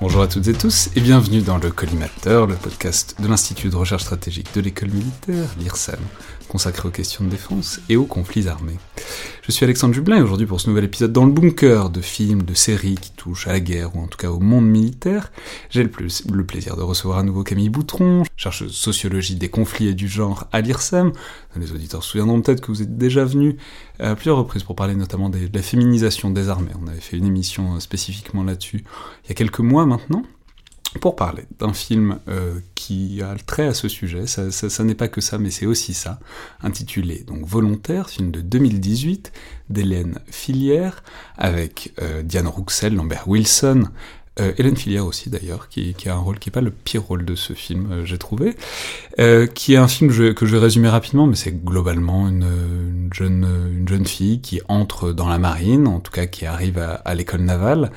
Bonjour à toutes et tous et bienvenue dans le Collimateur, le podcast de l'Institut de recherche stratégique de l'école militaire, l'IRSEM, consacré aux questions de défense et aux conflits armés. Je suis Alexandre Jublin et aujourd'hui pour ce nouvel épisode dans le bunker de films, de séries qui touchent à la guerre ou en tout cas au monde militaire, j'ai le, plaisir de recevoir à nouveau Camille Boutron, chercheuse sociologie des conflits et du genre à l'IRSEM. Les auditeurs se souviendront peut-être que vous êtes déjà venu à plusieurs reprises pour parler notamment de la féminisation des armées. On avait fait une émission spécifiquement là-dessus il y a quelques mois maintenant pour parler d'un film euh, qui a le trait à ce sujet, ça, n'est pas que ça, mais c'est aussi ça, intitulé donc Volontaire, film de 2018 d'Hélène Filière, avec euh, Diane Rouxel, Lambert Wilson, euh, Hélène Filière aussi d'ailleurs, qui, a un rôle qui n'est pas le pire rôle de ce film, j'ai trouvé, qui est un film que je vais résumer rapidement, mais c'est globalement une, une, jeune, une jeune fille qui entre dans la marine, en tout cas qui arrive à l'école navale,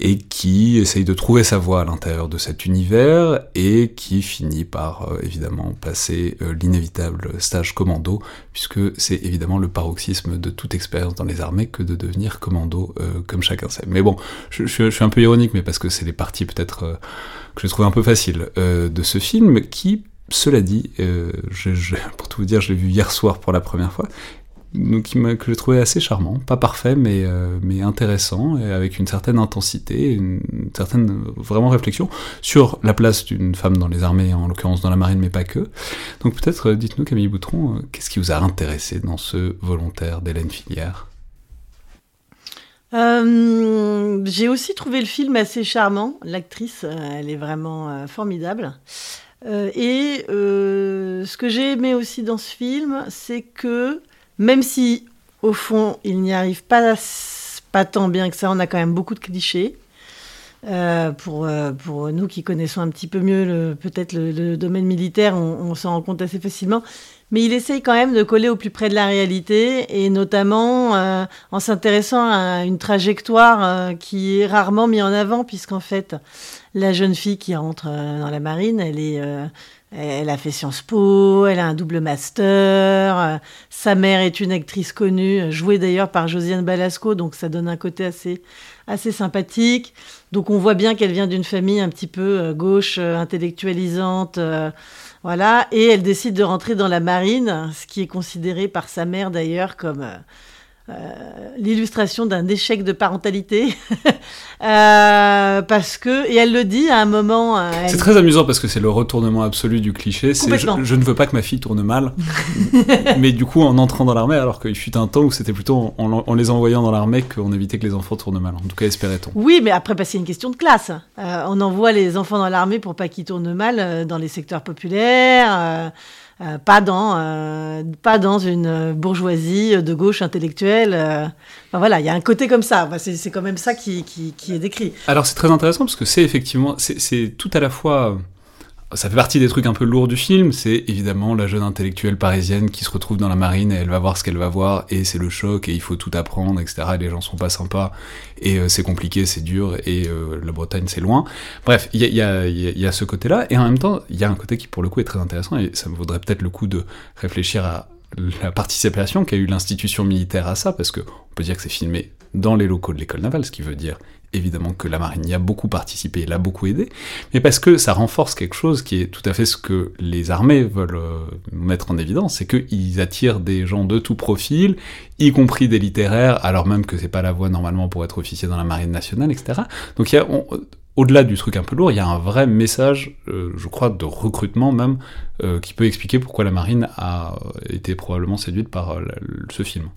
et qui essaye de trouver sa voie à l'intérieur de cet univers, et qui finit par euh, évidemment passer euh, l'inévitable stage commando, puisque c'est évidemment le paroxysme de toute expérience dans les armées que de devenir commando, euh, comme chacun sait. Mais bon, je, suis un peu ironique, mais parce que c'est les parties peut-être que j'ai trouvé un peu faciles de ce film, qui cela dit, pour tout vous dire, je l'ai vu hier soir pour la première fois, donc que j'ai trouvé assez charmant, pas parfait, mais, euh, mais intéressant, et avec une certaine intensité, une certaine vraiment réflexion sur la place d'une femme dans les armées, en l'occurrence dans la marine, mais pas que. Donc peut-être, euh, dites-nous Camille Boutron, euh, qu'est-ce qui vous a intéressé dans ce volontaire d'Hélène Filière? J'ai aussi trouvé le film assez charmant. L'actrice, elle est vraiment formidable. Et ce que j'ai aimé aussi dans ce film, c'est que même si au fond il n'y arrive pas, pas tant bien que ça, on a quand même beaucoup de clichés. Euh, pour, pour nous qui connaissons un petit peu mieux peut-être le, domaine militaire, on, s'en rend compte assez facilement. Mais il essaye quand même de coller au plus près de la réalité et notamment euh, en s'intéressant à une trajectoire euh, qui est rarement mise en avant puisqu'en fait la jeune fille qui rentre euh, dans la marine, elle est elle a fait Sciences Po, elle a un double master, sa mère est une actrice connue, jouée d'ailleurs par Josiane Balasco, donc ça donne un côté assez, assez sympathique. Donc on voit bien qu'elle vient d'une famille un petit peu gauche, intellectualisante. Voilà, et elle décide de rentrer dans la marine, ce qui est considéré par sa mère d'ailleurs comme euh, euh, l'illustration d'un échec de parentalité. euh, parce que, et elle le dit à un moment. Euh, c'est très amusant parce que c'est le retournement absolu du cliché. C'est je, je, ne veux pas que ma fille tourne mal. mais du coup, en entrant dans l'armée, alors qu'il fut un temps où c'était plutôt en, en, les envoyant dans l'armée qu'on évitait que les enfants tournent mal. En tout cas, espérait-on. Oui, mais après, c'est une question de classe. On envoie les enfants dans l'armée pour pas qu'ils tournent mal dans les secteurs populaires. Euh, pas dans euh, pas dans une bourgeoisie de gauche intellectuelle. Euh. Voilà, il y a un côté comme ça. C'est quand même ça qui, qui, qui est décrit. Alors c'est très intéressant parce que c'est effectivement c'est tout à la fois ça fait partie des trucs un peu lourds du film, c'est évidemment la jeune intellectuelle parisienne qui se retrouve dans la marine et elle va voir ce qu'elle va voir et c'est le choc et il faut tout apprendre, etc. Et les gens sont pas sympas et euh, c'est compliqué, c'est dur et euh, la Bretagne c'est loin. Bref, il y a, y, a, ce côté-là et en même temps il y a un côté qui pour le coup est très intéressant et ça me vaudrait peut-être le coup de réfléchir à la participation qu'a eu l'institution militaire à ça parce que on peut dire que c'est filmé dans les locaux de l'école navale, ce qui veut dire évidemment que la marine y a beaucoup participé, l'a beaucoup aidé, mais parce que ça renforce quelque chose qui est tout à fait ce que les armées veulent euh, mettre en évidence, c'est qu'ils attirent des gens de tout profil, y compris des littéraires, alors même que c'est pas la voie normalement pour être officier dans la marine nationale, etc. Donc on, au-delà du truc un peu lourd, il y a un vrai message, euh, je crois, de recrutement même, euh, qui peut expliquer pourquoi la marine a été probablement séduite par euh, ce film.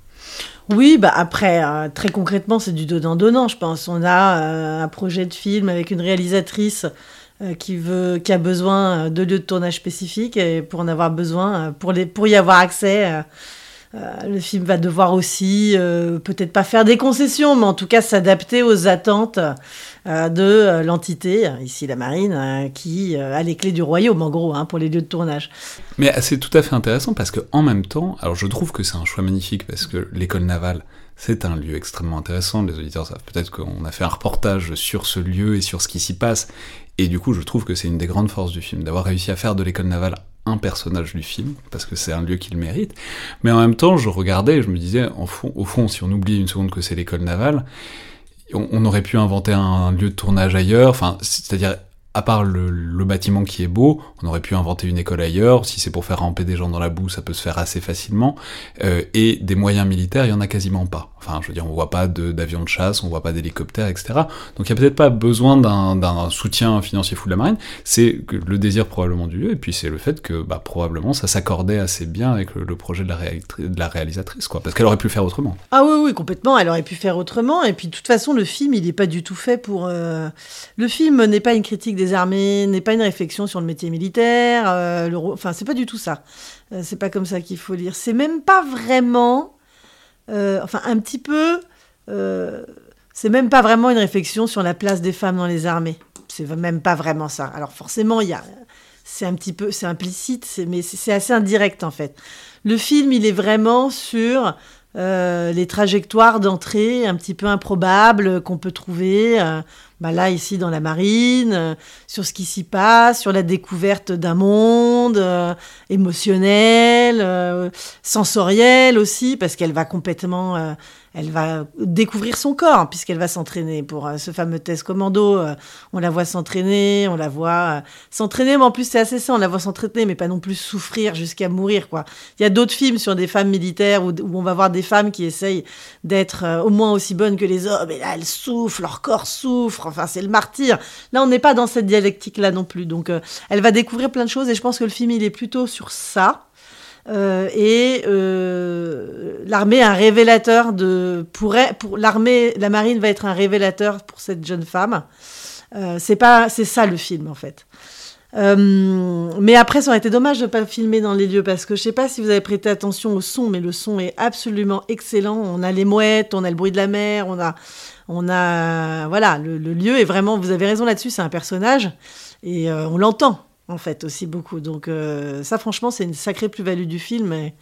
Oui, bah après, très concrètement, c'est du donnant-donnant, je pense. On a un projet de film avec une réalisatrice qui, veut, qui a besoin de lieux de tournage spécifiques et pour en avoir besoin, pour, les, pour y avoir accès euh, le film va devoir aussi, euh, peut-être pas faire des concessions, mais en tout cas s'adapter aux attentes euh, de l'entité, ici la marine, qui a les clés du royaume, en gros, hein, pour les lieux de tournage. Mais c'est tout à fait intéressant parce que en même temps, alors je trouve que c'est un choix magnifique parce que l'école navale, c'est un lieu extrêmement intéressant. Les auditeurs savent peut-être qu'on a fait un reportage sur ce lieu et sur ce qui s'y passe. Et du coup, je trouve que c'est une des grandes forces du film, d'avoir réussi à faire de l'école navale un personnage du film, parce que c'est un lieu qu'il mérite. Mais en même temps, je regardais et je me disais, au fond, si on oublie une seconde que c'est l'école navale, on, aurait pu inventer un, lieu de tournage ailleurs, enfin, c'est-à-dire à part le, bâtiment qui est beau, on aurait pu inventer une école ailleurs. Si c'est pour faire ramper des gens dans la boue, ça peut se faire assez facilement. Euh, et des moyens militaires, il y en a quasiment pas. Enfin, je veux dire, on voit pas d'avions de, chasse, on voit pas d'hélicoptères, etc. Donc il y a peut-être pas besoin d'un soutien financier fou de la marine. C'est le désir probablement du lieu, et puis c'est le fait que bah, probablement ça s'accordait assez bien avec le, projet de la, de la, réalisatrice, quoi. Parce qu'elle aurait pu faire autrement. Ah oui, oui, complètement. Elle aurait pu faire autrement. Et puis de toute façon, le film, il n'est pas du tout fait pour. Euh, le film n'est pas une critique des armées, n'est pas une réflexion sur le métier militaire. Euh, le... Enfin, c'est pas du tout ça. Euh, c'est pas comme ça qu'il faut lire. C'est même pas vraiment. Euh, enfin, un petit peu. c'est même pas vraiment une réflexion sur la place des femmes dans les armées. C'est même pas vraiment ça. Alors forcément, il y a. C'est un petit peu, c'est implicite, mais c'est assez indirect en fait. Le film, il est vraiment sur les trajectoires d'entrée un petit peu improbables qu'on peut trouver. Bah là, ici, dans la marine, euh, sur ce qui s'y passe, sur la découverte d'un monde euh, émotionnel, euh, sensoriel aussi, parce qu'elle va complètement elle va découvrir son corps puisqu'elle va s'entraîner pour ce fameux test commando. On la voit s'entraîner, on la voit s'entraîner, mais en plus c'est assez ça, on la voit s'entraîner, mais pas non plus souffrir jusqu'à mourir quoi. Il y a d'autres films sur des femmes militaires où, on va voir des femmes qui essayent d'être au moins aussi bonnes que les hommes, et là elles souffrent, leur corps souffre, enfin c'est le martyr. Là on n'est pas dans cette dialectique là non plus, donc elle va découvrir plein de choses et je pense que le film il est plutôt sur ça. Euh, et euh, l'armée un révélateur de pour, pour l'armée la marine va être un révélateur pour cette jeune femme euh, c'est c'est ça le film en fait mais après ça aurait été dommage de pas le filmer dans les lieux parce que je sais pas si vous avez prêté attention au son mais le son est absolument excellent on a les mouettes on a le bruit de la mer on a on a voilà le, lieu est vraiment vous avez raison là-dessus c'est un personnage et on l'entend en fait, aussi beaucoup. Donc euh, ça, franchement, c'est une sacrée plus-value du film. Et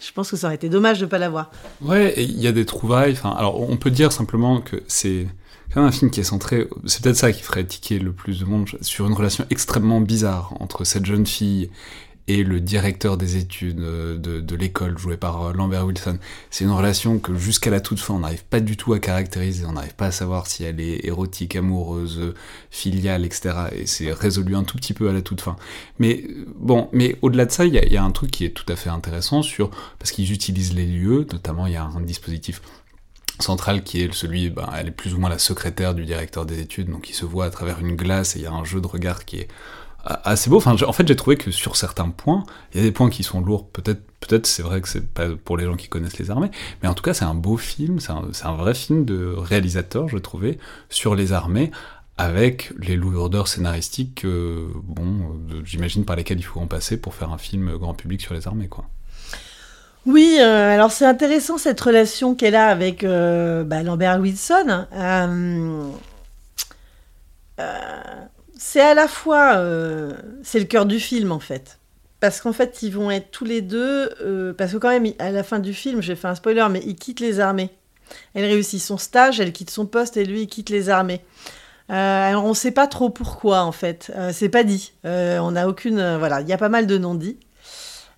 je pense que ça aurait été dommage de ne pas l'avoir. Ouais, il y a des trouvailles. Alors, on peut dire simplement que c'est quand même un film qui est centré. C'est peut-être ça qui ferait tiquer le plus de monde sur une relation extrêmement bizarre entre cette jeune fille et le directeur des études euh, de, l'école joué par euh, Lambert Wilson. C'est une relation que jusqu'à la toute fin on n'arrive pas du tout à caractériser, on n'arrive pas à savoir si elle est érotique, amoureuse, filiale, etc. Et c'est résolu un tout petit peu à la toute fin. Mais euh, bon, mais au-delà de ça, il y, a un truc qui est tout à fait intéressant sur parce qu'ils utilisent les lieux, notamment il y a un dispositif central qui est celui, ben, elle est plus ou moins la secrétaire du directeur des études, donc il se voit à travers une glace et il y a un jeu de regard qui est assez beau. Enfin, en fait, j'ai trouvé que sur certains points, il y a des points qui sont lourds. Peut-être, peut-être, c'est vrai que c'est pas pour les gens qui connaissent les armées, mais en tout cas, c'est un beau film. C'est un, vrai film de réalisateur, je trouvais, sur les armées, avec les lourdeurs scénaristiques, bon, j'imagine par lesquelles il faut en passer pour faire un film grand public sur les armées, quoi. Oui, euh, alors c'est intéressant cette relation qu'elle a avec euh, bah, Lambert Wilson. Euh, c'est à la fois, c'est le cœur du film en fait. Parce qu'en fait, ils vont être tous les deux, parce que quand même, à la fin du film, j'ai fait un spoiler, mais il quitte les armées. Elle réussit son stage, elle quitte son poste et lui, il quitte les armées. Alors on ne sait pas trop pourquoi en fait, c'est pas dit. on n'a aucune, voilà, il y a pas mal de non-dits.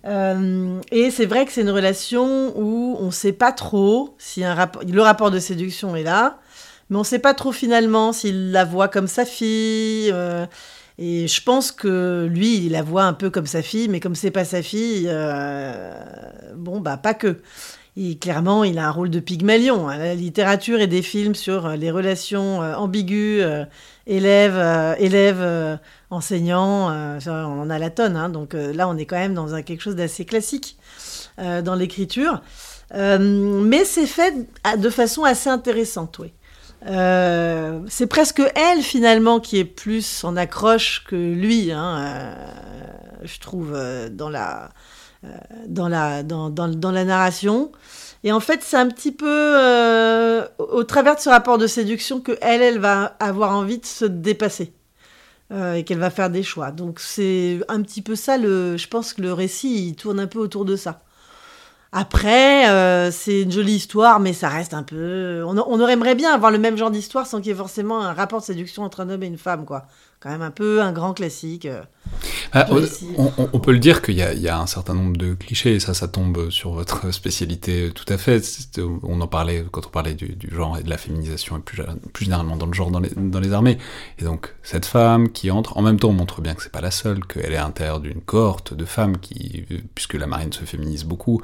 Et c'est vrai que c'est une relation où on ne sait pas trop si le rapport de séduction est là, mais on ne sait pas trop finalement s'il la voit comme sa fille. Euh, Et je pense que lui, il la voit un peu comme sa fille, mais comme c'est pas sa fille, euh, bon, bah, pas que. Clairement, il a un rôle de Pygmalion. Hein. La littérature et des films sur les relations ambiguës, élèves, élèves enseignants, on en a la tonne. Hein. donc là, on est quand même dans quelque chose d'assez classique dans l'écriture. mais c'est fait de façon assez intéressante, oui. Euh, c'est presque elle finalement qui est plus en accroche que lui, hein, euh, je trouve, euh, dans, la, dans, la, dans, dans, la narration. Et en fait, c'est un petit peu au travers de ce rapport de séduction que elle, elle va avoir envie de se dépasser. et qu'elle va faire des choix. Donc c'est un petit peu ça, le, je pense que le récit, il tourne un peu autour de ça. Après, euh, c'est une jolie histoire, mais ça reste un peu. On, on bien avoir le même genre d'histoire sans qu'il y ait forcément un rapport de séduction entre un homme et une femme, quoi. Quand même un peu un grand classique. Euh, ah, on, peut le dire qu'il y, y, a un certain nombre de clichés, et ça, ça tombe sur votre spécialité tout à fait. On en parlait quand on parlait du, du, genre et de la féminisation, et plus, plus généralement dans le genre dans les, dans les, armées. Et donc, cette femme qui entre, en même temps, on montre bien que c'est pas la seule, qu'elle est à l'intérieur d'une cohorte de femmes qui, puisque la marine se féminise beaucoup,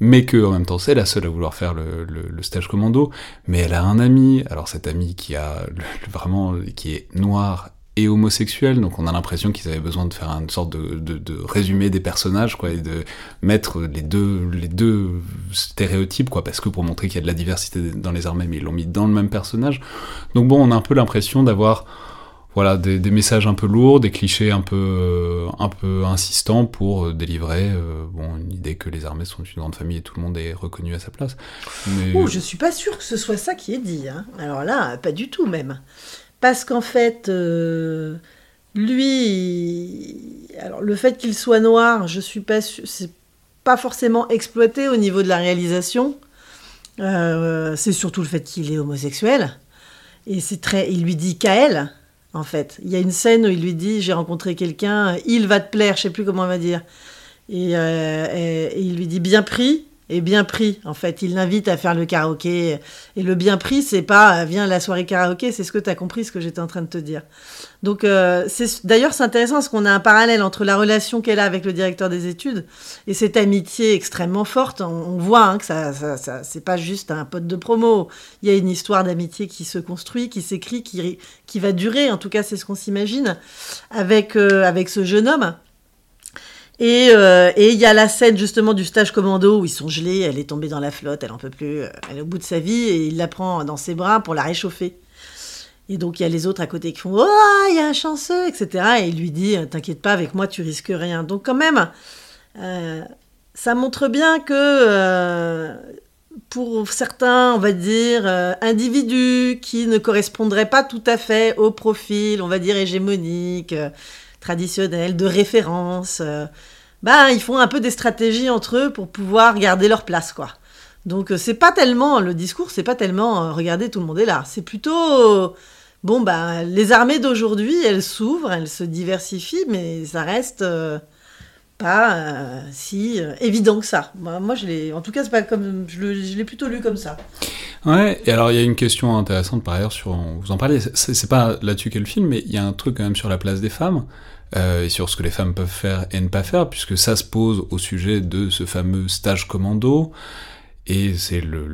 mais que en même temps c'est la seule à vouloir faire le, le, stage commando, mais elle a un ami, alors cet ami qui a vraiment qui est noir et homosexuel, donc on a l'impression qu'ils avaient besoin de faire une sorte de, de, de, résumé des personnages, quoi, et de mettre les deux, les deux stéréotypes, quoi, parce que pour montrer qu'il y a de la diversité dans les armées, mais ils l'ont mis dans le même personnage. Donc bon, on a un peu l'impression d'avoir voilà, des, des, messages un peu lourds, des clichés un peu, euh, un peu insistants pour euh, délivrer euh, bon, une idée que les armées sont une grande famille et tout le monde est reconnu à sa place. Mais... Ouh, je suis pas sûr que ce soit ça qui est dit. Hein. Alors là, pas du tout même. Parce qu'en fait, lui, alors le fait qu'il soit noir, je suis pas sûr, c'est pas forcément exploité au niveau de la réalisation. c'est surtout le fait qu'il est homosexuel. Et c'est très, il lui dit qu'à elle en fait. Il y a une scène où il lui dit J'ai rencontré quelqu'un, il va te plaire, je sais plus comment on va dire. Euh, et, il lui dit Bien pris et bien pris. En fait, il l'invite à faire le karaoké. Et le bien pris, c'est pas Viens la soirée karaoké, c'est ce que tu as compris, ce que j'étais en train de te dire. Donc, euh, d'ailleurs, c'est intéressant parce qu'on a un parallèle entre la relation qu'elle a avec le directeur des études et cette amitié extrêmement forte. On, voit hein, que ça, ça, c'est pas juste un pote de promo. Il y a une histoire d'amitié qui se construit, qui s'écrit, qui, qui va durer. En tout cas, c'est ce qu'on s'imagine avec, euh, avec ce jeune homme. Euh, et il y a la scène justement du stage commando où ils sont gelés, elle est tombée dans la flotte, elle en peut plus, elle est au bout de sa vie et il la prend dans ses bras pour la réchauffer. Et donc il y a les autres à côté qui font Oh, il y a un chanceux, etc. Et il lui dit T'inquiète pas, avec moi tu risques rien. Donc quand même, euh, ça montre bien que euh, pour certains, on va dire, euh, individus qui ne correspondraient pas tout à fait au profil, on va dire, hégémonique, traditionnel, de référence, ben, ils font un peu des stratégies entre eux pour pouvoir garder leur place, quoi. Donc c'est pas tellement le discours, c'est pas tellement regardez tout le monde est là, c'est plutôt Bon, bah, les armées d'aujourd'hui, elles s'ouvrent, elles se diversifient, mais ça reste euh, pas euh, si euh, évident que ça. Moi, je l'ai, en tout cas, c'est pas comme, je, l'ai plutôt lu comme ça. Ouais, et alors il y a une question intéressante par ailleurs sur, vous en parlez, c'est, pas là-dessus qu'est le film, mais il y a un truc quand même sur la place des femmes. Et sur ce que les femmes peuvent faire et ne pas faire, puisque ça se pose au sujet de ce fameux stage commando, et c'est le,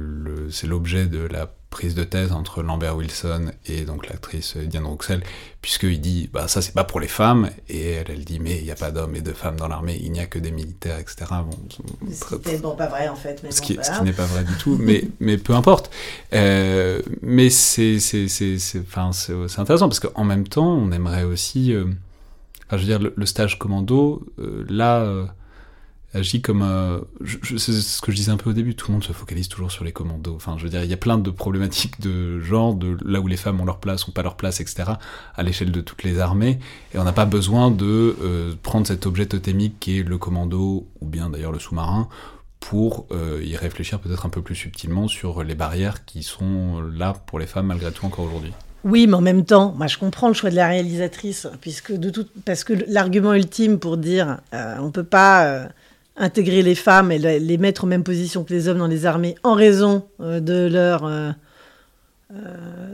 l'objet de la prise de thèse entre Lambert Wilson et donc l'actrice Diane Ruxel, puisqu'il dit bah ça c'est pas pour les femmes, et elle, elle dit mais il n'y a pas d'hommes et de femmes dans l'armée, il n'y a que des militaires, etc. Bon, ce bon, pas vrai en fait. ce, qui, n'est pas vrai du tout, mais, mais peu importe. Euh, mais c'est, c'est, c'est, c'est, enfin, c'est, intéressant parce qu'en même temps on aimerait aussi, euh, enfin le, stage commando, euh, là agit comme un... c'est ce que je disais un peu au début, tout le monde se focalise toujours sur les commandos. Enfin, je veux dire, il y a plein de problématiques de genre, de là où les femmes ont leur place, ou pas leur place, etc., à l'échelle de toutes les armées, et on n'a pas besoin de euh, prendre cet objet totémique qui est le commando, ou bien d'ailleurs le sous-marin, pour euh, y réfléchir peut-être un peu plus subtilement sur les barrières qui sont là pour les femmes malgré tout encore aujourd'hui. Oui, mais en même temps, moi je comprends le choix de la réalisatrice, puisque de tout, parce que l'argument ultime pour dire euh, on peut pas intégrer les femmes et les mettre en même position que les hommes dans les armées en raison euh, de leur euh,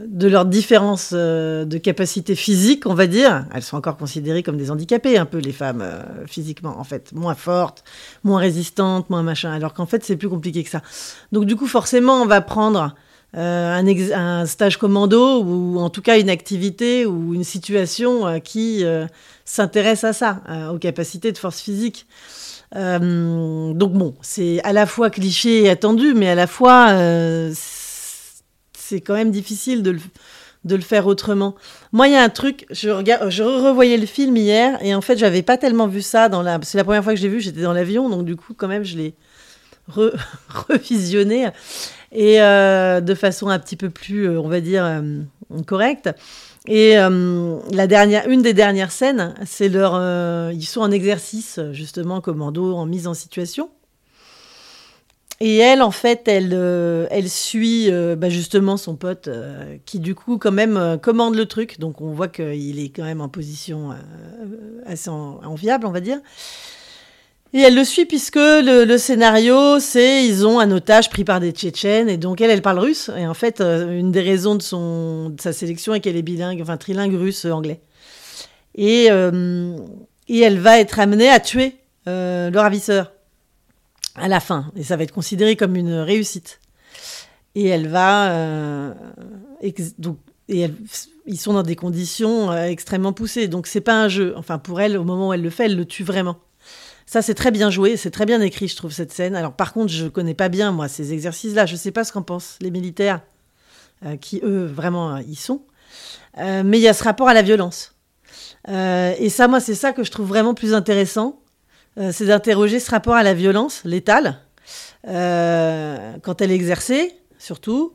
de leurs différences de capacité physique, on va dire. Elles sont encore considérées comme des handicapées, un peu les femmes physiquement, en fait, moins fortes, moins résistantes, moins machin. Alors qu'en fait, c'est plus compliqué que ça. Donc du coup, forcément, on va prendre un, un, stage commando ou en tout cas une activité ou une situation qui s'intéresse à ça, aux capacités de force physique. Euh, donc bon, c'est à la fois cliché et attendu, mais à la fois euh, c'est quand même difficile de le, faire autrement. Moi, il y a un truc, je, je revoyais le film hier, et en fait, j'avais pas tellement vu ça dans la. C'est la première fois que j'ai vu, j'étais dans l'avion, donc du coup, quand même, je l'ai revisionné, et euh, de façon un petit peu plus, on va dire, correcte. Et euh, la dernière, une des dernières scènes, c'est leur, euh, ils sont en exercice justement commando, en mise en situation. Et elle, en fait, elle, euh, elle suit bah, justement son pote qui du coup quand même commande le truc. Donc on voit qu'il est quand même en position assez enviable, on va dire. Et elle le suit puisque le, scénario, c'est ils ont un otage pris par des Tchétchènes et donc elle, elle parle russe. Et en fait, euh, une des raisons de, son, sa sélection est qu'elle est bilingue, enfin trilingue russe-anglais. Et, euh, et elle va être amenée à tuer euh, le ravisseur à la fin. Et ça va être considéré comme une réussite. Et elle va. donc, et ils sont dans des conditions extrêmement poussées. Donc c'est pas un jeu. Enfin, pour elle, au moment où elle le fait, elle le tue vraiment. Ça, c'est très bien joué, c'est très bien écrit, je trouve, cette scène. Alors, par contre, je connais pas bien, moi, ces exercices-là. Je sais pas ce qu'en pensent les militaires, euh, qui, eux, vraiment, euh, y sont. Euh, mais il y a ce rapport à la violence. et ça, moi, c'est ça que je trouve vraiment plus intéressant. c'est d'interroger ce rapport à la violence létale, quand elle est exercée, surtout,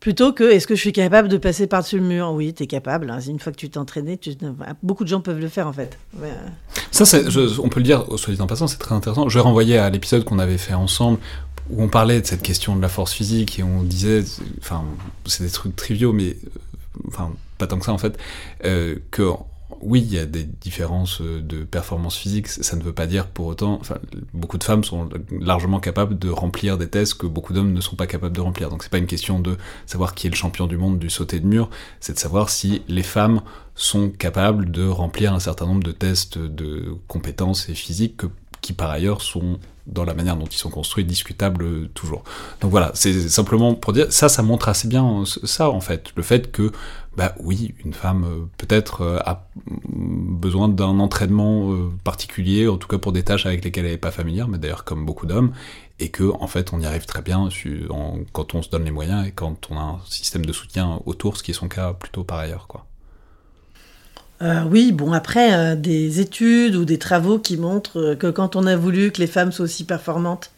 Plutôt que est-ce que je suis capable de passer par-dessus le mur? Oui, tu es capable. Hein. Une fois que tu t'es entraîné, tu... beaucoup de gens peuvent le faire en fait. Ça, on peut le dire, soit dit en passant, c'est très intéressant. Je vais renvoyer à l'épisode qu'on avait fait ensemble où on parlait de cette question de la force physique et on disait, enfin, c'est des trucs triviaux, mais enfin, pas tant que ça en fait, euh, que oui, il y a des différences euh, de performance physique, ça ne veut pas dire pour autant, enfin, beaucoup de femmes sont largement capables de remplir des tests que beaucoup d'hommes ne sont pas capables de remplir. Donc c'est pas une question de savoir qui est le champion du monde du sauter de mur, c'est de savoir si les femmes sont capables de remplir un certain nombre de tests de compétences et physiques qui par ailleurs sont dans la manière dont ils sont construits discutables toujours. Donc voilà, c'est simplement pour dire ça, ça montre assez bien ça en fait, le fait que bah oui, une femme euh, peut-être euh, a besoin d'un entraînement euh, particulier, en tout cas pour des tâches avec lesquelles elle n'est pas familière, mais d'ailleurs comme beaucoup d'hommes, et que en fait on y arrive très bien quand on se donne les moyens et quand on a un système de soutien autour, ce qui est son cas plutôt par ailleurs, quoi. Oui, bon, après, des études ou des travaux qui montrent que quand on a voulu que les femmes soient aussi performantes,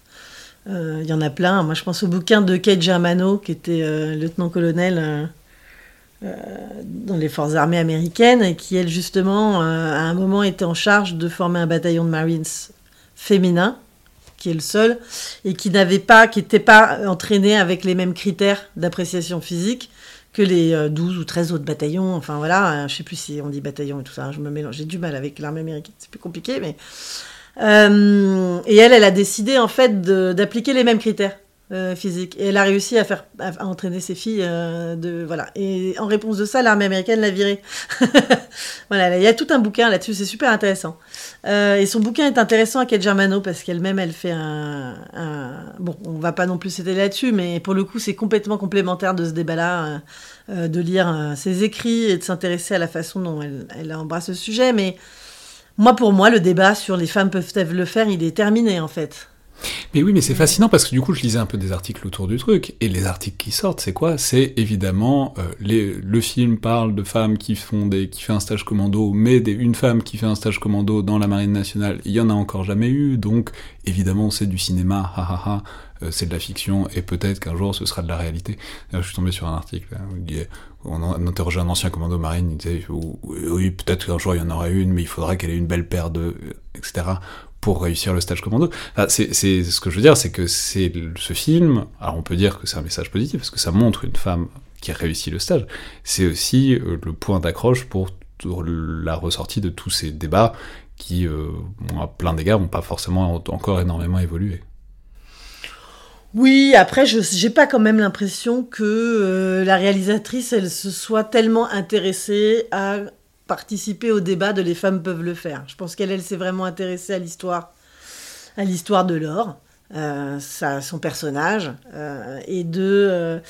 il y en a plein. Moi, je pense au bouquin de Kate Germano, qui était lieutenant-colonel euh, dans les forces armées américaines et qui, elle, justement, euh, à un moment était en charge de former un bataillon de Marines féminin, qui est le seul, et qui n'avait pas, qui n'était pas entraîné avec les mêmes critères d'appréciation physique que les 12 euh, ou 13 autres bataillons. Enfin voilà, je sais plus si on dit bataillon et tout ça, hein, je me mélange. J'ai du mal avec l'armée américaine, c'est plus compliqué, mais. et elle, elle a décidé en fait d'appliquer les mêmes critères. Euh, physique. Et elle a réussi à faire à, entraîner ses filles euh, de voilà. Et en réponse de ça, l'armée américaine l'a virée. voilà, il y a tout un bouquin là-dessus, c'est super intéressant. Euh, et son bouquin est intéressant à Kate Germano parce qu'elle-même, elle fait un, bon, on va pas non plus s'étaler là-dessus, mais pour le coup, c'est complètement complémentaire de ce débat-là, de lire ses écrits et de s'intéresser à la façon dont elle, elle embrasse ce sujet. Mais moi, pour moi, le débat sur les femmes peuvent-elles le faire, il est terminé en fait. Mais oui, mais c'est fascinant parce que du coup, je lisais un peu des articles autour du truc, et les articles qui sortent, c'est quoi? C'est évidemment euh, les, le film parle de femmes qui font des, qui fait un stage commando, mais des, une femme qui fait un stage commando dans la marine nationale, il y en a encore jamais eu, donc évidemment c'est du cinéma, ha ha ha, euh, c'est de la fiction, et peut-être qu'un jour ce sera de la réalité. je suis tombé sur un article hein, où il disait, on interrogeait un ancien commando marine, il disait oui peut-être qu'un jour il y en aura une, mais il faudra qu'elle ait une belle paire de, etc pour réussir le stage commando. c'est, ce que je veux dire, c'est que c'est ce film. Alors on peut dire que c'est un message positif parce que ça montre une femme qui a réussi le stage. C'est aussi euh, le point d'accroche pour la ressortie de tous ces débats qui, euh, à plein d'égards, n'ont pas forcément encore énormément évolué. Oui, après, je j'ai pas quand même l'impression que euh, la réalisatrice, elle se soit tellement intéressée à participer au débat de les femmes peuvent le faire. Je pense qu'elle, elle s'est vraiment intéressée à l'histoire, à l'histoire de l'or, euh, son personnage, euh, et de euh,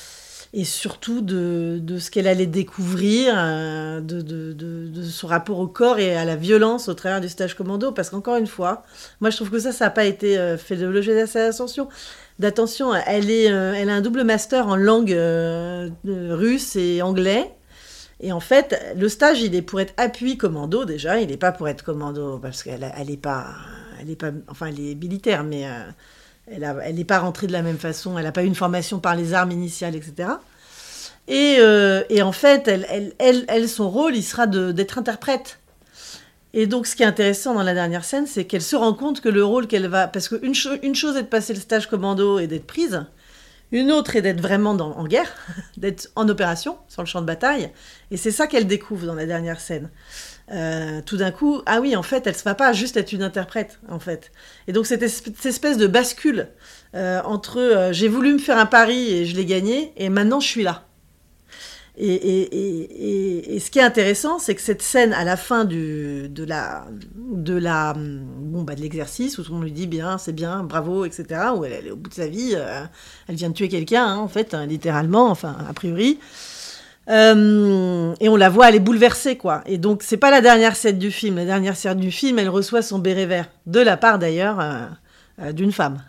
et surtout de, de ce qu'elle allait découvrir, euh, de, de, de, son rapport au corps et à la violence au travers du stage commando. Parce qu'encore une fois, moi je trouve que ça, ça n'a pas été fait de l'objet d'attention. D'attention, elle, est, elle a un double master en langue russe et anglais. Et en fait, le stage, il est pour être appui commando déjà. Il n'est pas pour être commando parce qu'elle elle est pas, pas, enfin, elle est militaire, mais euh, elle n'est pas rentrée de la même façon. Elle n'a pas eu une formation par les armes initiales, etc. Et, euh, et en fait, son rôle, il sera d'être interprète. Et donc, ce qui est intéressant dans la dernière scène, c'est qu'elle se rend compte que le rôle qu'elle va. Parce qu'une cho une chose est de passer le stage commando et d'être prise, une autre est d'être vraiment en guerre, d'être en opération, sur le champ de bataille. Et c'est ça qu'elle découvre dans la dernière scène. Euh, tout d'un coup, ah oui, en fait, elle ne se va pas juste être une interprète, en fait. Et donc, cette espèce de bascule euh, entre euh, j'ai voulu me faire un pari et je l'ai gagné, et maintenant je suis là. Et, ce qui est intéressant, c'est que cette scène à la fin de la de la bon bah de l'exercice où tout le monde lui dit bien, c'est bien, bravo, etc. Où elle, est au bout de sa vie, euh, elle vient de tuer quelqu'un, hein, en fait, hein, littéralement, enfin a priori. Euh, et on la voit, elle est bouleversée, quoi. Et donc, c'est pas la dernière scène du film. La dernière scène du film, elle reçoit son béret vert. De la part, d'ailleurs, euh, d'une femme.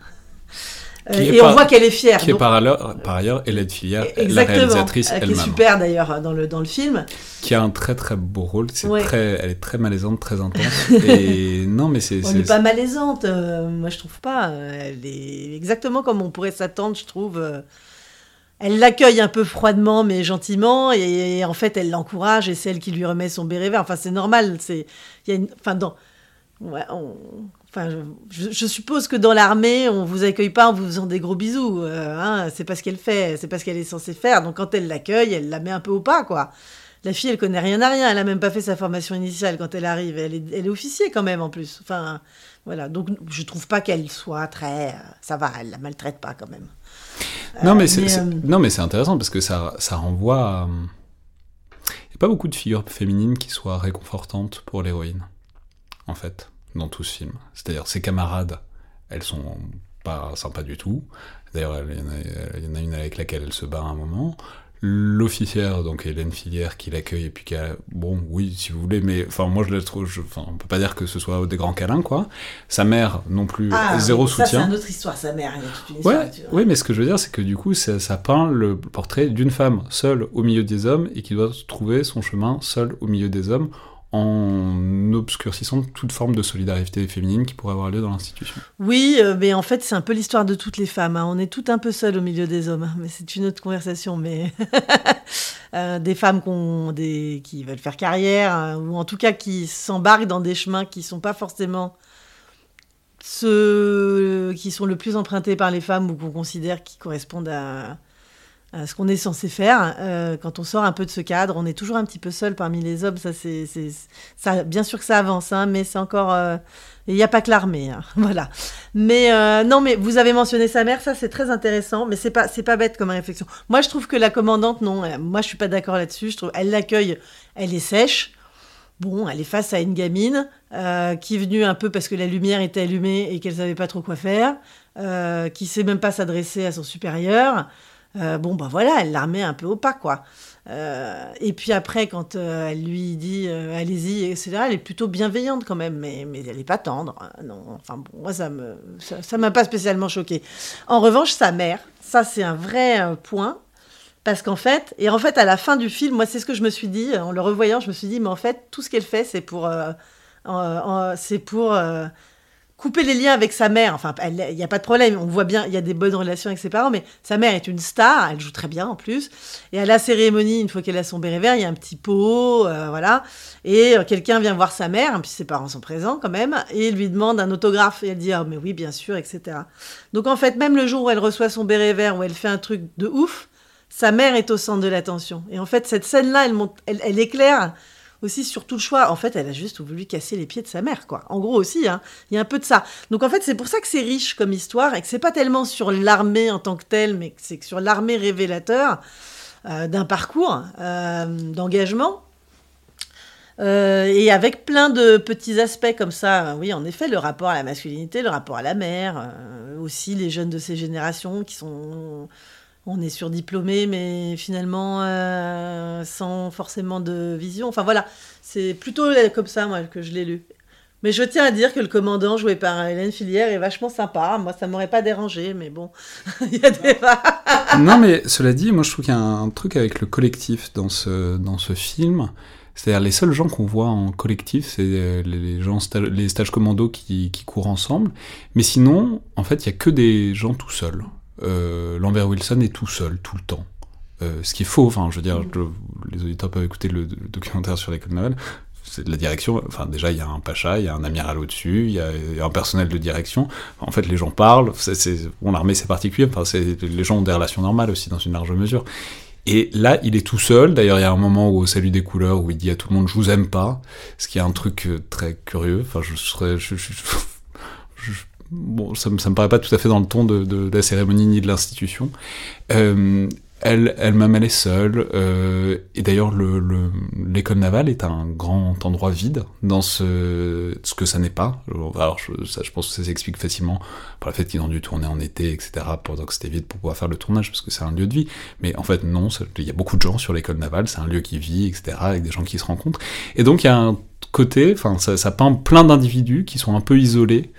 Euh, et on voit qu'elle est fière. Qui est Donc- par ailleurs, par ailleurs Hélène Filière, la réalisatrice Euh, qui est elle-même, super, d'ailleurs, dans le, dans le film. qui a un très très beau rôle. C'est Ouais. très, elle est très malaisante, très intense. et non, mais c'est, Elle c'est- n'est pas malaisante, euh, moi je trouve pas. Euh, Elle est exactement comme on pourrait s'attendre, je trouve. euh. Elle l'accueille un peu froidement, mais gentiment, et, et en fait elle l'encourage, et c'est elle qui lui remet son béret vert. Enfin, c'est normal. C'est, il y a une, enfin, dans, ouais, on- enfin, je, je suppose que dans l'armée, on vous accueille pas en vous faisant des gros bisous. euh, hein, c'est pas ce qu'elle fait, c'est pas ce qu'elle est censée faire. Donc quand elle l'accueille, elle la met un peu au pas, quoi. La fille, elle connaît rien à rien. Elle a même pas fait sa formation initiale quand elle arrive. Elle est, elle est officier quand même en plus. Enfin, voilà. Donc, je trouve pas qu'elle soit très. euh, Ça va, elle la maltraite pas quand même. Non, mais Euh, c'est, mais, c'est- euh, non, mais c'est intéressant parce que ça, ça renvoie à. Il n'y a pas beaucoup de figures féminines qui soient réconfortantes pour l'héroïne, en fait, dans tout ce film. C'est-à-dire, ses camarades, elles sont pas sympas du tout. D'ailleurs, il y, en a- une avec laquelle elle se bat à un moment. L'officière, donc Hélène Filière, qui l'accueille et puis qui a, bon, oui, si vous voulez, mais enfin, moi je la trouve, je- enfin, on peut pas dire que ce soit des grands câlins, quoi. Sa mère, non plus, ah, zéro ça, c'est soutien. une autre histoire, sa mère. Il y a toute une histoire Ouais, oui, mais ce que je veux dire, c'est que du coup, ça, ça peint le portrait d'une femme seule au milieu des hommes et qui doit trouver son chemin seule au milieu des hommes en obscurcissant toute forme de solidarité féminine qui pourrait avoir lieu dans l'institution. Oui, euh, mais en fait, c'est un peu l'histoire de toutes les femmes. hein. On est toutes un peu seules au milieu des hommes. Mais c'est une autre conversation. Mais Euh, des femmes des, qui veulent faire carrière, hein, ou en tout cas qui s'embarquent dans des chemins qui sont pas forcément ceux qui sont le plus empruntés par les femmes ou qu'on considère qui correspondent à, à ce qu'on est censé faire. Euh, quand on sort un peu de ce cadre, on est toujours un petit peu seul parmi les hommes. Ça, c'est, ça, bien sûr que ça avance, hein, mais c'est encore. euh, il n'y a pas que l'armée, hein, voilà. Mais euh, non, mais vous avez mentionné sa mère, ça c'est très intéressant, mais c'est pas c'est pas bête comme réflexion. Moi, je trouve que la commandante, non, euh, moi je suis pas d'accord là-dessus. Elle l'accueille, elle est sèche. Bon, elle est face à une gamine euh, qui est venue un peu parce que la lumière était allumée et qu'elle savait pas trop quoi faire, euh, qui sait même pas s'adresser à son supérieur. Euh, bon, bah voilà, elle la remet un peu au pas, quoi. Euh, et puis après, quand euh, elle lui dit allez-y, etc., elle est plutôt bienveillante quand même, mais, mais elle n'est pas tendre. non, enfin bon, moi ça me ça m'a pas spécialement choqué. En revanche, sa mère, ça c'est un vrai point. Parce qu'en fait, et en fait, à la fin du film, moi, c'est ce que je me suis dit, en le revoyant, je me suis dit, mais en fait, tout ce qu'elle fait, c'est pour, c'est pour couper les liens avec sa mère. Enfin, il n'y a pas de problème, on voit bien, il y a des bonnes relations avec ses parents, mais sa mère est une star, elle joue très bien en plus. Et à la cérémonie, une fois qu'elle a son béret vert, il y a un petit pot, euh, voilà. Et euh, quelqu'un vient voir sa mère, puis ses parents sont présents quand même, et lui demande un autographe. Et elle dit, ah, mais oui, bien sûr, etc. Donc en fait, même le jour où elle reçoit son béret vert, où elle fait un truc de ouf, sa mère est au centre de l'attention. Et en fait, cette scène-là, elle, monte- elle éclaire aussi sur tout le choix. En fait, elle a juste voulu casser les pieds de sa mère, quoi. En gros aussi, hein, il y a un peu de ça. Donc en fait, c'est pour ça que c'est riche comme histoire et que c'est pas tellement sur l'armée en tant que telle, mais c'est sur l'armée révélateur euh, d'un parcours euh, d'engagement. Euh, et avec plein de petits aspects comme ça, oui, en effet, le rapport à la masculinité, le rapport à la mère, aussi les jeunes de ces générations qui sont on est surdiplômé, mais finalement euh, sans forcément de vision. Enfin voilà, c'est plutôt comme ça moi que je l'ai lu. Mais je tiens à dire que le commandant joué par Hélène Filière est vachement sympa. Moi, ça m'aurait pas dérangé, mais bon, il y a des. non, mais cela dit, moi je trouve qu'il y a un truc avec le collectif dans ce, dans ce film. C'est-à-dire les seuls gens qu'on voit en collectif, c'est euh, les gens les stages commando qui, qui courent ensemble. Mais sinon, en fait, il y a que des gens tout seuls euh, Lambert Wilson est tout seul, tout le temps. Euh, ce qui est faux, enfin, je veux dire, les auditeurs peuvent écouter le, documentaire sur l'école navale. C'est de la direction, enfin, déjà, il y a un pacha, il y a un amiral au-dessus, il y, a un personnel de direction. en fait, les gens parlent, c'est, bon, l'armée, c'est particulier, enfin, les gens ont des relations normales aussi, dans une large mesure. Et là, il est tout seul. D'ailleurs, il y a un moment où, au salut des couleurs, où il dit à tout le monde, je vous aime pas. Ce qui est un truc euh, très curieux. Enfin, je serais, je, je, bon, ça, ça me paraît pas tout à fait dans le ton de, la cérémonie ni de l'institution. Euh, elle, elle est seule. Euh, et d'ailleurs, le, l'école navale est un grand endroit vide dans ce, ce que ça n'est pas. Alors, je, ça, je pense que ça s'explique facilement par le fait qu'ils ont dû tourner en été, etc., pendant que c'était vide pour pouvoir faire le tournage, parce que c'est un lieu de vie. Mais en fait, non, il y a beaucoup de gens sur l'école navale, c'est un lieu qui vit, etc., avec des gens qui se rencontrent. Et donc, il y a un côté, enfin, ça peint plein d'individus qui sont un peu isolés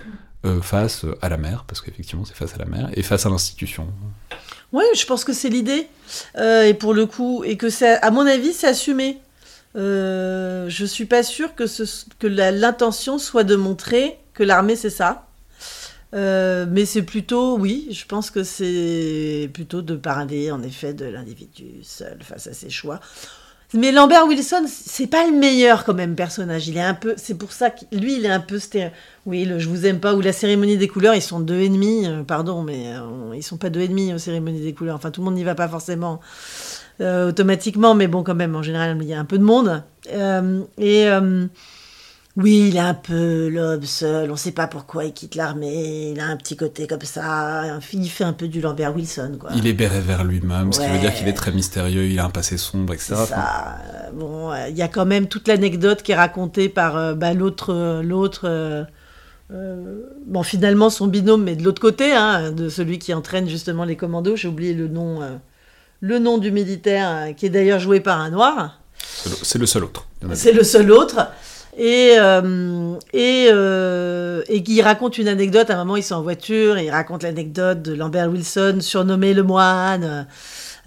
euh, face à la mer, parce qu'effectivement c'est face à la mer, et face à l'institution. Oui, je pense que c'est l'idée, euh, et pour le coup, et que c'est, à mon avis, c'est assumé. Euh, je suis pas sûre que, l'intention soit de montrer que l'armée c'est ça. Euh, mais c'est plutôt, oui, je pense que c'est plutôt de parler en effet de l'individu seul face à ses choix. Mais Lambert Wilson, c'est pas le meilleur quand même personnage. Il est un peu, c'est pour ça que lui, il est un peu stéréo. Oui, le Je vous aime pas ou la cérémonie des couleurs, ils sont deux et demi. Euh, pardon, mais euh, ils sont pas deux et demi aux cérémonies des couleurs. Enfin, tout le monde n'y va pas forcément euh, automatiquement, mais bon, quand même, en général, il y a un peu de monde. et oui, il est un peu l'homme seul, on sait pas pourquoi il quitte l'armée, il a un petit côté comme ça, il fait un peu du Lambert Wilson. Quoi. Il est béret vers lui-même, ce qui veut dire qu'il est très mystérieux, il a un passé sombre, etc. Ça. Bon, il y a quand même toute l'anecdote qui est racontée par euh, bah, l'autre... Euh, l'autre euh, bon, finalement, son binôme, mais de l'autre côté, hein, de celui qui entraîne justement les commandos, j'ai oublié le nom, le nom du militaire, qui est d'ailleurs joué par un noir. C'est le seul autre. C'est le seul autre et, euh, et, euh, et qui raconte une anecdote. À un moment, ils sont en voiture et il raconte l'anecdote de Lambert Wilson, surnommé le moine,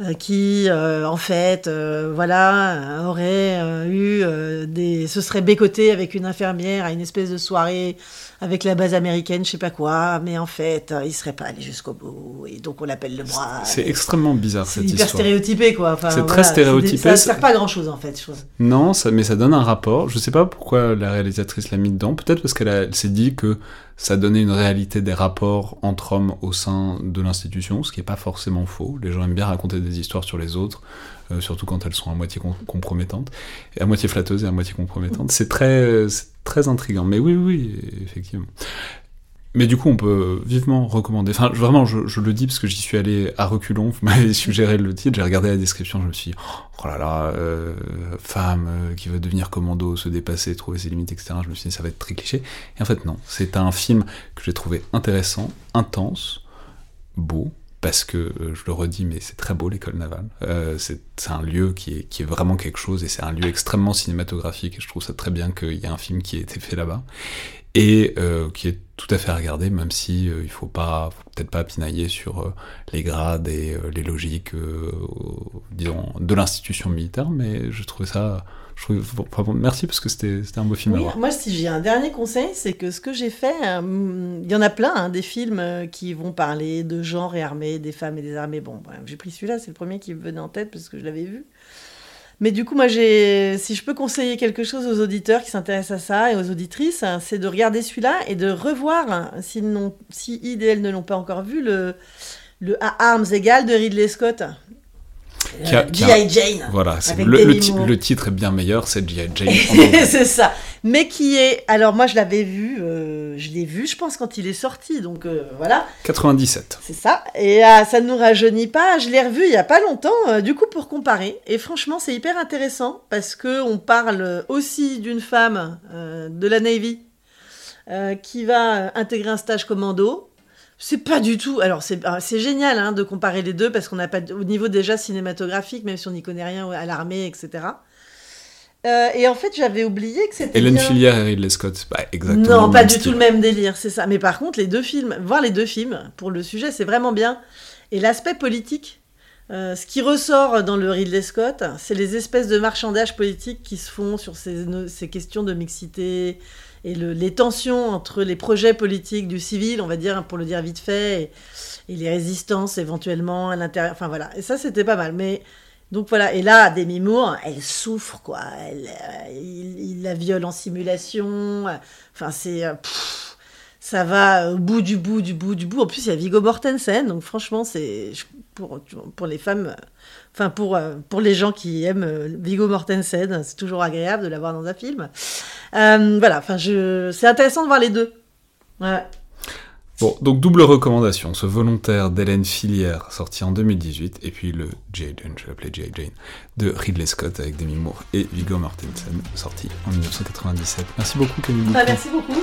euh, qui, en fait, voilà, aurait eu des. se serait bécoté avec une infirmière à une espèce de soirée avec la base américaine, je sais pas quoi, mais en fait, il serait pas allé jusqu'au bout, et donc on l'appelle le moine. C'est extrêmement bizarre cette histoire. C'est hyper stéréotypé, quoi. Enfin, c'est très stéréotypé. Ça ne sert pas à grand chose, en fait, je Non, ça, mais ça donne un rapport. Je sais pas pourquoi la réalisatrice l'a mis dedans. Peut-être parce qu'elle s'est dit que ça donnait une réalité des rapports entre hommes au sein de l'institution, ce qui est pas forcément faux. Les gens aiment bien raconter des histoires sur les autres. Euh, surtout quand elles sont à moitié compromettantes, et à moitié flatteuses et à moitié compromettantes. C'est très, très intriguant. Mais oui, oui, effectivement. Mais du coup, on peut vivement recommander. Enfin, vraiment, je, le dis parce que j'y suis allé à reculons. Vous m'avez suggéré le titre, j'ai regardé la description, je me suis dit, oh là là, euh, femme euh, qui veut devenir commando, se dépasser, trouver ses limites, etc. Je me suis dit, ça va être très cliché. Et en fait, non. C'est un film que j'ai trouvé intéressant, intense, beau, parce que, euh, je le redis, mais c'est très beau l'école navale. C'est un lieu qui est, qui est, vraiment quelque chose, et c'est un lieu extrêmement cinématographique, et je trouve ça très bien qu'il y ait un film qui ait été fait là-bas, et euh, qui est tout à fait à regarder, même si il faut pas, peut-être pas pinailler sur les grades et les logiques, disons, de l'institution militaire, mais je trouvais ça merci parce que c'était un beau film Moi, si j'ai un dernier conseil, c'est que ce que j'ai fait, euh, il y en a plein, hein, des films euh, qui vont parler de genre et armée, des femmes et des armées. Bon, j'ai pris celui-là, c'est le premier qui me venait en tête parce que je l'avais vu. Mais du coup, moi, j'ai, si je peux conseiller quelque chose aux auditeurs qui s'intéressent à ça et aux auditrices, c'est de regarder celui-là et de revoir, hein, si, si IDL ne l'ont pas encore vu, le, le À armes égales de Ridley Scott. G.I. Jane. Voilà, le, le, titre est bien meilleur, c'est G.I. Jane. c'est ça. Mais qui est. Alors, moi, je l'avais vu, euh, je l'ai vu, je pense, quand il est sorti, donc euh, voilà. 97. C'est ça. Et ah, ça ne nous rajeunit pas. Je l'ai revu il y a pas longtemps, euh, du coup, pour comparer. Et franchement, c'est hyper intéressant parce qu'on parle aussi d'une femme de la Navy qui va intégrer un stage commando c'est pas du tout. Alors, c'est ah, génial hein, de comparer les deux parce qu'on n'a pas. Au niveau déjà cinématographique, même si on n'y connaît rien à l'armée, etc. Euh, et en fait, j'avais oublié que c'était. Hélène Filière et Ridley Scott, pas exactement. Non, pas du tout le même délire, c'est ça. Mais par contre, les deux films, voir les deux films, pour le sujet, c'est vraiment bien. Et l'aspect politique, euh, ce qui ressort dans le Ridley Scott, c'est les espèces de marchandages politiques qui se font sur ces, ces questions de mixité, et les tensions entre les projets politiques du civil, on va dire, pour le dire vite fait, et, les résistances éventuellement à l'intérieur. Enfin voilà, et ça c'était pas mal. Mais donc voilà, et là, Demi Moore, elle souffre quoi. Elle, euh, il, la viole en simulation. Enfin c'est. Euh, ça va au bout du bout du bout du bout. En plus, il y a Viggo Mortensen, donc franchement, c'est pour, pour les femmes Enfin, pour, euh, pour les gens qui aiment Viggo Mortensen, c'est toujours agréable de l'avoir dans un film. Voilà, enfin, c'est intéressant de voir les deux. Ouais. Bon, donc double recommandation, ce volontaire d'Hélène Filière, sorti en 2018, et puis le J. Jane, je l'appelais J. Jane, de Ridley Scott avec Demi Moore et Viggo Mortensen, sorti en 1997. Merci beaucoup Camille. Bah, merci beaucoup.